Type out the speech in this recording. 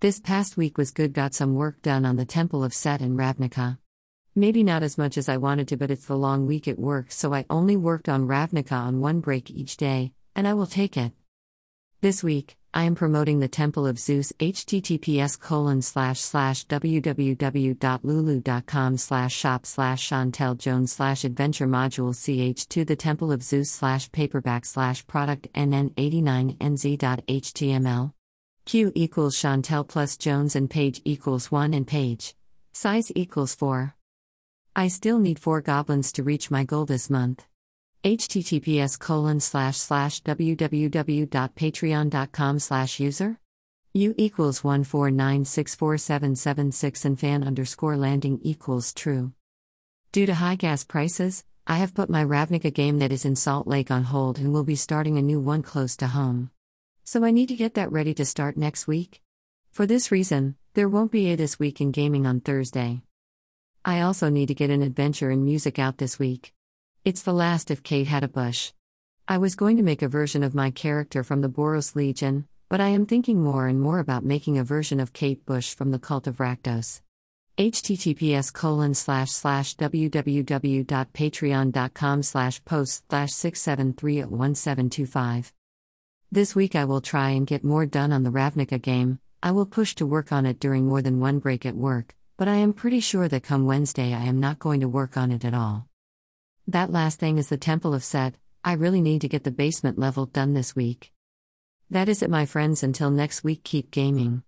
This past week was good, got some work done on the Temple of Set in Ravnica. Maybe not as much as I wanted to, but it's the long week at work, so I only worked on Ravnica on one break each day, and I will take it. This week, I am promoting the Temple of Zeus https colon slash slash www.lulu.com slash shop slash Chantel Jones slash adventure module ch2 the Temple of Zeus slash paperback slash product nn89nz.html q equals Chantel plus Jones and page equals 1 and page size equals 4 I still need 4 goblins to reach my goal this month. Https colon slash slash www.patreon.com slash user. U equals 149647776 and fan underscore landing equals true. Due to high gas prices i have put my ravnica game that is in salt lake on hold and will be starting a new one close to home so i need to get that ready to start next week for this reason there won't be a this week in gaming on thursday i also need to get an adventure in music out this week it's the last if Kate had a bush. I was going to make a version of my character from the Boros Legion, but I am thinking more and more about making a version of Kate Bush from the Cult of Rakdos. https colon slash slash www.patreon.com slash post slash 6731725. This week I will try and get more done on the Ravnica game. I will push to work on it during more than one break at work, but I am pretty sure that come Wednesday I am not going to work on it at all. That last thing is the Temple of Set, I really need to get the basement level done this week. That is it, my friends. Until next week, keep gaming.